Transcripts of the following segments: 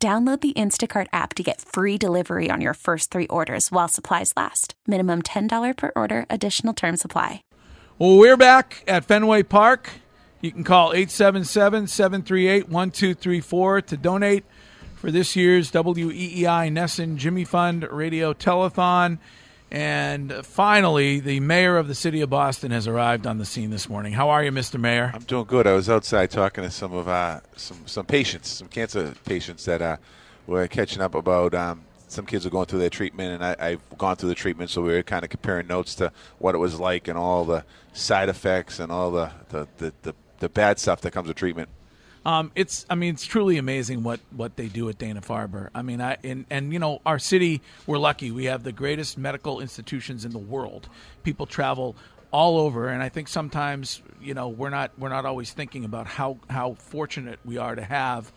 Download the Instacart app to get free delivery on your first three orders while supplies last. Minimum $10 per order, additional term supply. Well, we're back at Fenway Park. You can call 877 738 1234 to donate for this year's WEEI NESN Jimmy Fund Radio Telethon. And finally, the mayor of the city of Boston has arrived on the scene this morning. How are you, Mr. Mayor? I'm doing good. I was outside talking to some of uh, some some patients, some cancer patients that uh, were catching up about. Um, some kids are going through their treatment, and I, have gone through the treatment, so we were kind of comparing notes to what it was like and all the side effects and all the the, the, the, the bad stuff that comes with treatment. Um, it's I mean it's truly amazing what, what they do at Dana Farber. I mean I and, and you know our city we're lucky we have the greatest medical institutions in the world. People travel all over and I think sometimes you know we're not we're not always thinking about how how fortunate we are to have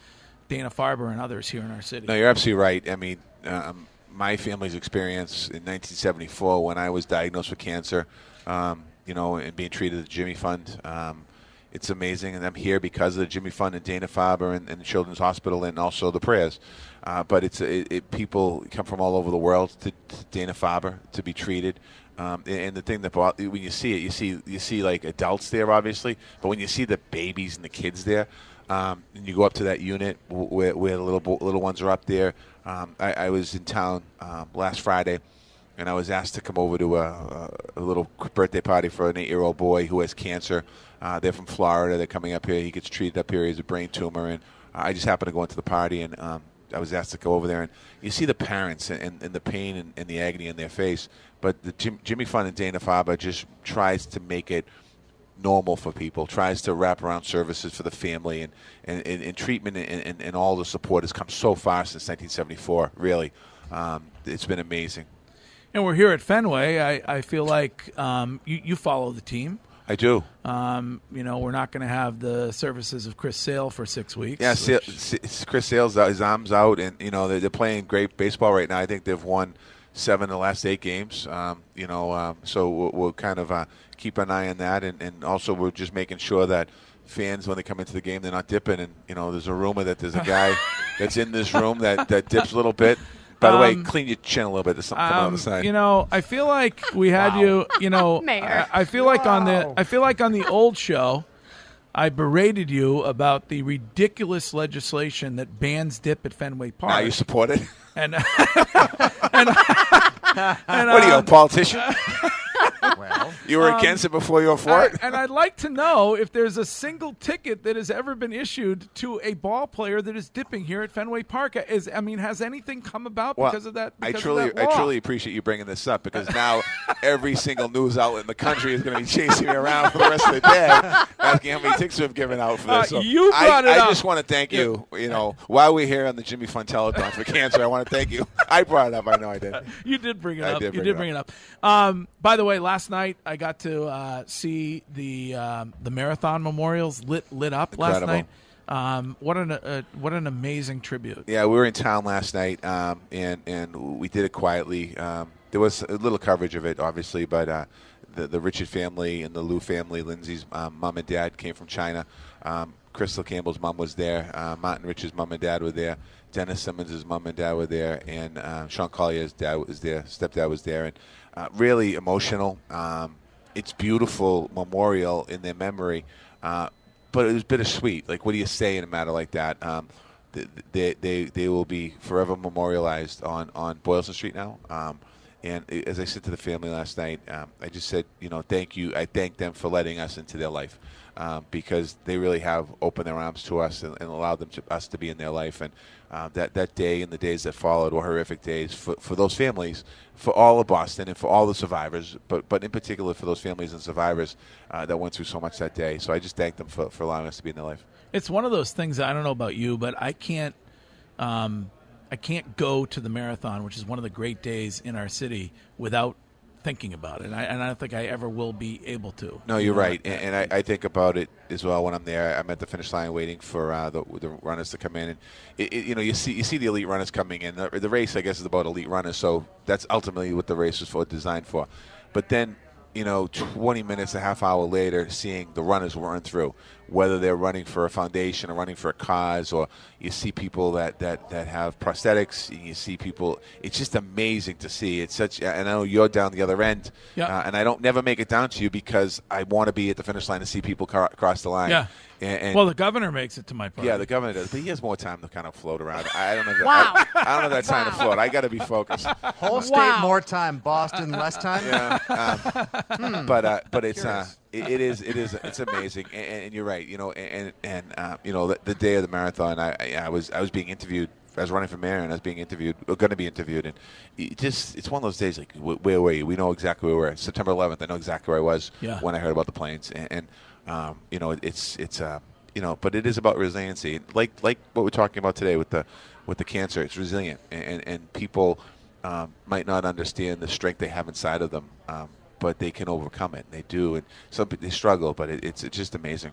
Dana Farber and others here in our city. No, you're absolutely right. I mean, um, my family's experience in 1974 when I was diagnosed with cancer, um, you know, and being treated at the Jimmy Fund. Um, it's amazing, and I'm here because of the Jimmy Fund and Dana Farber and, and the Children's Hospital, and also the prayers. Uh, but it's it, it, people come from all over the world to, to Dana Farber to be treated. Um, and the thing that when you see it, you see you see like adults there, obviously, but when you see the babies and the kids there, um, and you go up to that unit where, where the little little ones are up there. Um, I, I, was in town um, last Friday, and I was asked to come over to a, a little birthday party for an eight-year-old boy who has cancer. Uh, they're from Florida. They're coming up here. He gets treated up here. He has a brain tumor, and I just happened to go into the party, and um, I was asked to go over there, and you see the parents and, and, and the pain and, and, the agony in their face. But the Jim, Jimmy Fund and Dana Farber just tries to make it normal for people, tries to wrap around services for the family, and, and, and, treatment and, and, and, all the support has come so far since 1974, really. Um, it's been amazing. And we're here at Fenway. I, I feel like um, you, you follow the team. I do. Um, you know, we're not going to have the services of Chris Sale for six weeks. Yeah, which... Chris Sale's out, his arm's out, and you know they're, they're, playing great baseball right now. I think they've won seven of the last eight games. Um, you know, um, so we'll, we'll, kind of uh, keep an eye on that, and, and also we're just making sure that fans when they come into the game they're not dipping. And you know, there's a rumor that there's a guy that's in this room that that dips a little bit. By the um, way, clean your chin a little bit. There's something coming um, on the side. You know, I feel like we had wow. you. You know, I, I, feel like wow. on the I feel like on the old show, I berated you about the ridiculous legislation that bans dip at Fenway Park. Now you support it. And, and, and, and what are you, a politician? you were um, against it before you were for it. and I'd like to know if there's a single ticket that has ever been issued to a ball player that is dipping here at Fenway Park. Is I mean, has anything come about well, because of that? Because I truly, I truly appreciate you bringing this up because now every single news outlet in the country is going to be chasing me around for the rest of the day, asking how many tickets we've given out for this. Uh, so you brought I, it I just want to thank you. You know, while we're here on the Jimmy Fund Telethon for cancer, I want to thank you. I brought it up. I know I did. you did bring it I up. Did you did bring it up. It up. Um, by the way, last night I got to uh, see the um, the marathon memorials lit lit up Incredible. last night. Um, what an uh, what an amazing tribute! Yeah, we were in town last night, um, and and we did it quietly. Um, there was a little coverage of it, obviously, but uh, the the Richard family and the Lu family, Lindsay's um, mom and dad came from China. Um, Krystle Campbell's mom was there. Uh, Martin Rich's mom and dad were there. Dennis Simmonds' mom and dad were there, and uh, Sean Collier's dad was there. Stepdad was there, and uh, really emotional. Um, it's beautiful memorial in their memory, uh, but it was bittersweet. Like, what do you say in a matter like that? Um, they, they, they will be forever memorialized on, on Boylston Street now. Um, and as I said to the family last night, um, I just said, you know, thank you. I thank them for letting us into their life um, because they really have opened their arms to us and, and allowed them to, us to be in their life. And uh, that that day and the days that followed were horrific days for, for those families, for all of Boston, and for all the survivors. But but in particular for those families and survivors uh, that went through so much that day. So I just thank them for, for allowing us to be in their life. It's one of those things. I don't know about you, but I can't. Um, I can't go to the marathon, which is one of the great days in our city, without thinking about it. And I, and I don't think I ever will be able to. No, you're right, and, and I, I, think about it as well when I'm there. I'm at the finish line waiting for uh, the, the, runners to come in, and it, it, you know you see you see the elite runners coming in. The, the race, I guess, is about elite runners, so that's ultimately what the race was for, designed for. But then you know, 20 minutes, a half hour later, seeing the runners run through, whether they're running for a foundation or running for a cause, or you see people that, that, that have prosthetics, and you see people. It's just amazing to see. It's such, and I know you're down the other end, yeah. uh, and I don't never make it down to you because I want to be at the finish line to see people car- cross the line. Yeah. And, and well, the governor makes it to my party. Yeah, the governor does, but he has more time to kind of float around. I don't know. That, wow. I, I, don't know that time wow. to float. I got to be focused. Whole state wow. more time, Boston less time. Yeah, um, hmm. but uh, but it's uh, it, it is it is it's amazing, and, and, you're right. You know, and and uh, you know the, the, day of the marathon, I, I was I was being interviewed. I was running for mayor, and I was being interviewed, going to be interviewed, and it just it's one of those days like where were you? We know exactly where we were. September 11th, I know exactly where I was yeah. when I heard about the planes, and, and um, you know it's it's. Uh, you know, but it is about resiliency. Like like what we're talking about today with the with the cancer, it's resilient, and and people um, might not understand the strength they have inside of them, um, but they can overcome it. They do, and some they struggle, but it, it's it's just amazing.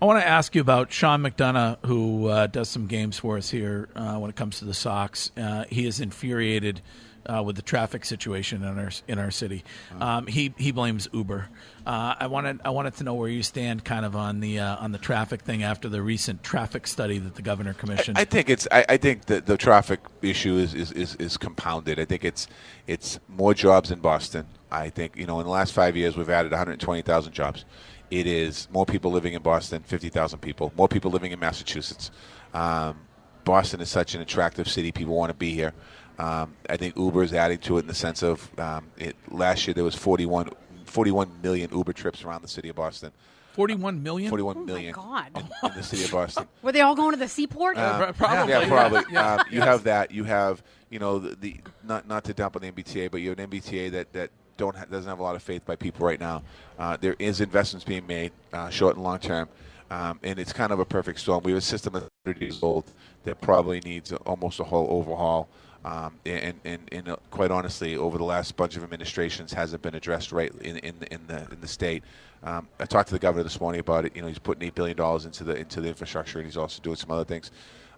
I want to ask you about Sean McDonough, who uh, does some games for us here uh, when it comes to the Sox. Uh, he is infuriated uh, with the traffic situation in our in our city. Um, he he blames Uber. Uh, I wanted I wanted to know where you stand, kind of on the uh, on the traffic thing after the recent traffic study that the governor commissioned. I, I think it's I, I think the the traffic issue is, is, is, is compounded. I think it's it's more jobs in Boston. I think you know in the last five years we've added 120,000 jobs. It is more people living in Boston, 50,000 people. More people living in Massachusetts. Um, Boston is such an attractive city. People want to be here. Um, I think Uber is adding to it in the sense of um, it, last year there was 41, 41 million Uber trips around the city of Boston. 41 million? 41 oh million God. In, in, the city of Boston. Were they all going to the seaport? Uh, probably. Yeah, probably. yeah. Uh, you have that. You have, you know, the, the, not not to dump on the MBTA, but you have an MBTA that, that don't ha- doesn't have a lot of faith by people right now. Uh, there is investments being made, uh, short and long term, um, and it's kind of a perfect storm. We have a system that's 30 years old that probably needs almost a whole overhaul. Um, and, and, and uh, quite honestly, over the last bunch of administrations, hasn't been addressed right in, in, in the in the state. Um, I talked to the governor this morning about it. You know, he's putting eight billion dollars into the into the infrastructure, and he's also doing some other things.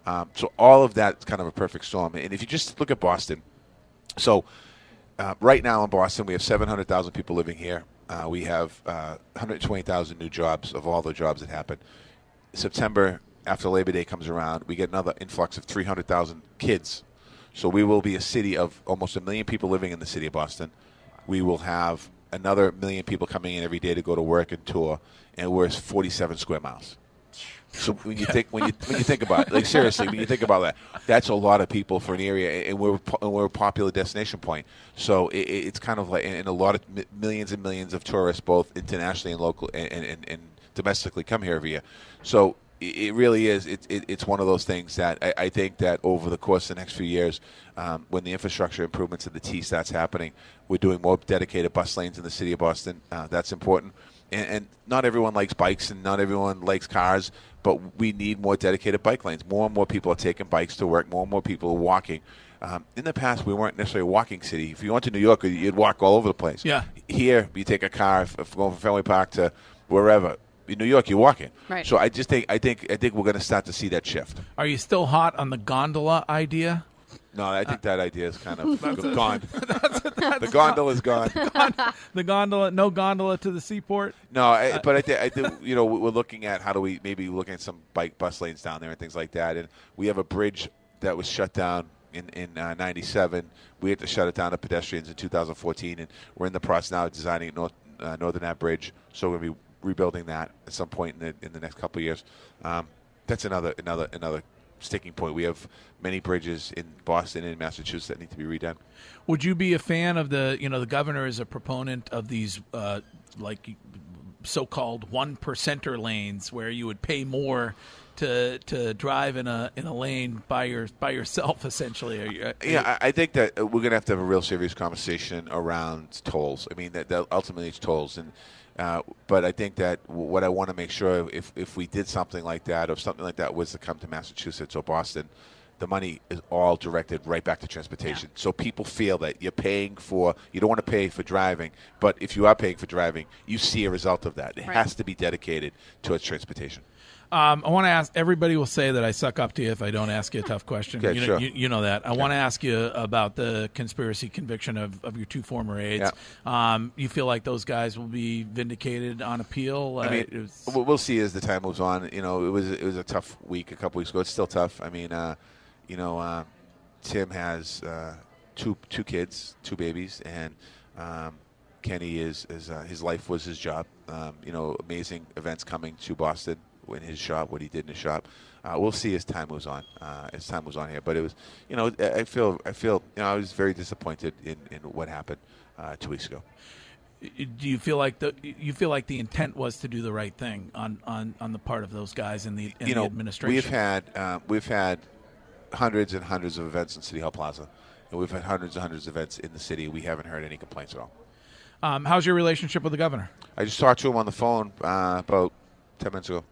Um, so all of that's kind of a perfect storm. And if you just look at Boston, so uh, right now in Boston, we have 700,000 people living here. Uh, we have uh, 120,000 new jobs of all the jobs that happen. September after Labor Day comes around, we get another influx of 300,000 kids so we will be a city of almost a million people living in the city of Boston. We will have another million people coming in every day to go to work and tour, and we're 47 square miles. So when you think when you when you think about it, like seriously, when you think about that, that's a lot of people for an area, and we're and we're a popular destination point. So it, it's kind of like, and a lot of millions and millions of tourists, both internationally and local and, and, and domestically, come here every year. So it really is. It, it, it's one of those things that I, I, think that over the course of the next few years, um, when the infrastructure improvements of the T starts happening, we're doing more dedicated bus lanes in the city of Boston. Uh, that's important. And, and, not everyone likes bikes and not everyone likes cars, but we need more dedicated bike lanes. More and more people are taking bikes to work. More and more people are walking. Um, in the past, we weren't necessarily a walking city. If you went to New York, you'd walk all over the place. Yeah. Here, you take a car, if, if going from Fenway Park to wherever in New York, you're walking. Right. So I just think I think I think we're going to start to see that shift. Are you still hot on the gondola idea? No, I think that idea is kind of gone. that's, that's the gondola is gone. the gondola, no gondola to the seaport. No, I, but I think I think you know we're looking at how do we maybe looking at some bike bus lanes down there and things like that. And we have a bridge that was shut down in in uh, '97. We had to shut it down to pedestrians in 2014, and we're in the process now of designing North uh, Northern Ave Bridge. So we're going to be rebuilding that at some point in the in the next couple of years. Um, that's another another another sticking point. We have many bridges in Boston and Massachusetts that need to be redone. Would you be a fan of the you know the governor is a proponent of these uh, like so-called one percenter lanes where you would pay more to to drive in a in a lane by your by yourself essentially. Are you, are yeah, I think that we're going to have to have a real serious conversation around tolls. I mean, that, that ultimately it's tolls and uh, but I think that what I want to make sure if, if we did something like that, or something like that was to come to Massachusetts or Boston, the money is all directed right back to transportation. Yeah. So people feel that you're paying for, you don't want to pay for driving, but if you are paying for driving, you see a result of that. It right. has to be dedicated towards transportation. Um, I want to ask. Everybody will say that I suck up to you if I don't ask you a tough question. Okay, you, know, sure. you, you, know that. I want to ask you about the conspiracy conviction of, of your two former aides. Yeah. Um, you feel like those guys will be vindicated on appeal? I mean, uh, was, we'll see as the time moves on. You know, it was it was a tough week a couple weeks ago. It's still tough. I mean, uh, you know, uh, Tim has uh, two two kids, two babies, and um, Kenny is is uh, his life was his job. Um, you know, amazing events coming to Boston in his shop, what he did in his shop. Uh, we'll see as time moves on. Uh, as time moves on here, but it was, you know, I feel, I feel, you know, I was very disappointed in, in what happened uh, two weeks ago. Do you feel like the you feel like the intent was to do the right thing on, on, on the part of those guys in the, in you know, the administration? We've had uh, we've had hundreds and hundreds of events in City Hall Plaza, and we've had hundreds and hundreds of events in the city. We haven't heard any complaints at all. Um, how's your relationship with the governor? I just talked to him on the phone uh, about ten minutes ago.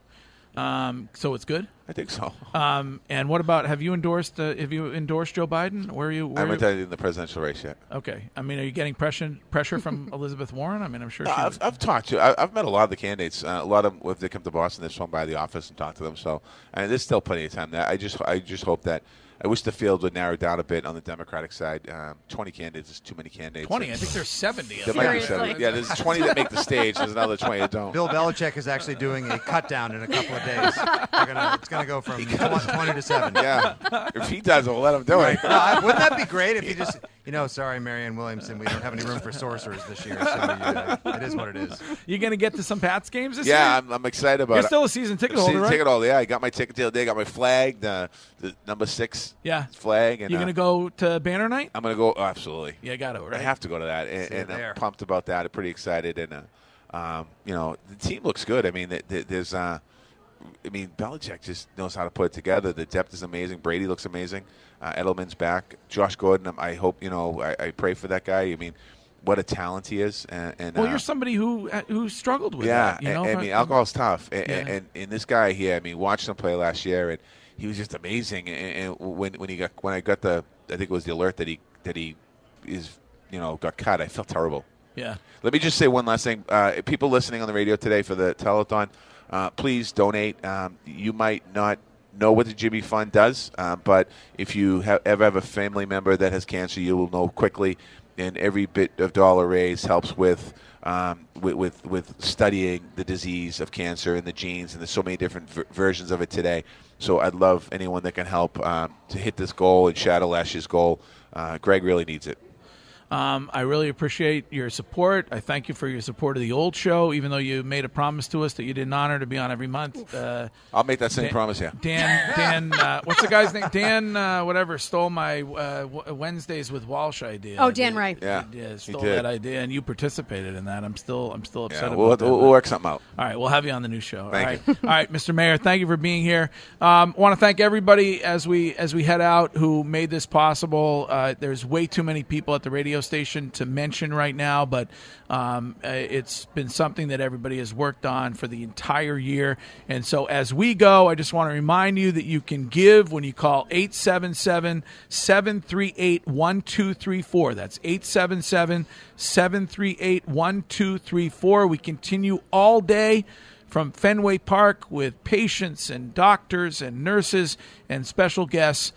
Um, so it's good. I think so. Um, and what about have you endorsed? Uh, have you endorsed Joe Biden? Where are you? Where I haven't done in the presidential race yet. Okay. I mean, are you getting pressure pressure from Elizabeth Warren? I mean, I'm sure. No, I've, I've, talked to. I, have met a lot of the candidates. Uh, a lot of them, if they come to Boston, they've swung by the office and talk to them. So, and there's still plenty of time. There. I just, I just hope that I wish the field would narrow down a bit on the Democratic side. Um, Twenty candidates is too many candidates. Twenty, I think there's seventy. There might be seventy. Yeah, there's twenty that make the stage. There's another twenty that don't. Bill Belichick is actually doing a cut down in a couple of days. Gonna, it's going to go from twenty to seven. Yeah, if he does, we'll let him do it. No, wouldn't that be great if he just you know, sorry, Marianne Williamson, we don't have any room for sorcerers this year. So uh, it is what it is. You going to get to some Pats games this yeah, year? Yeah, I'm, I'm, excited about You're it. still a season ticket holder, season right? ticket holder, yeah. I got my ticket the other day. I got my flag, the, the number six yeah. flag. And, you going to uh, go to Banner Night? I'm going to go, oh, absolutely. Yeah, got to, right? I have to go to that. And, and I'm pumped about that. I'm pretty excited. And, uh, um, you know, the team looks good. I mean, there's – uh, I mean, Belichick just knows how to put it together. The depth is amazing. Brady looks amazing. Uh, Edelman's back. Josh Gordon, I hope you know. I, I, pray for that guy. I mean, what a talent he is. And, and well, uh, you're somebody who uh, who struggled with yeah, that. You know? I mean, alcohol's tough. And, yeah. and, and, this guy here, I mean, watched him play last year, and he was just amazing. And, and when when he got when I got the, I think it was the alert that he that he is you know got cut. I felt terrible. Yeah. Let me just say one last thing. Uh, people listening on the radio today for the telethon uh, please donate. Um, you might not know what the Jimmy Fund does, uh, but if you have, ever have a family member that has cancer, you will know quickly. And every bit of dollar raised helps with, um, with, with, with studying the disease of cancer and the genes, and there's so many different v- versions of it today. So I'd love anyone that can help um, to hit this goal and shadow year's goal. Uh, Greg really needs it. Um, I really appreciate your support. I thank you for your support of the old show, even though you made a promise to us that you didn't honor to be on every month. Uh, I'll make that same Dan, promise, yeah. Dan, Dan, uh, what's the guy's name? Dan, uh, whatever, stole my uh, Wednesdays with Walsh idea. Oh, Dan Wright. Yeah, yeah stole that idea, and you participated in that. I'm still, I'm still upset yeah, about we'll, that. We'll work something out. All right, we'll have you on the new show. Thank All right, you. all right, Mr. Mayor, thank you for being here. Um, want to thank everybody as we as we head out who made this possible. Uh, there's way too many people at the radio station to mention right now, but um, uh, it's been something that everybody has worked on for the entire year. And so as we go, I just want to remind you that you can give when you call 877 738 1234. That's 877 738 1234. We continue all day from Fenway Park with patients and doctors and nurses and special guests.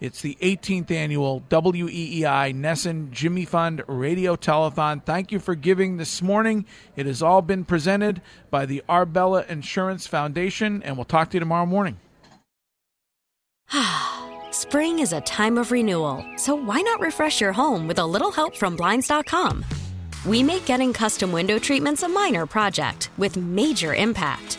It's the 18th annual WEEI NESN Jimmy Fund Radio Telethon. Thank you for giving this morning. It has all been presented by the Arbella Insurance Foundation, and we'll talk to you tomorrow morning. Spring is a time of renewal, so why not refresh your home with a little help from Blinds.com? We make getting custom window treatments a minor project with major impact.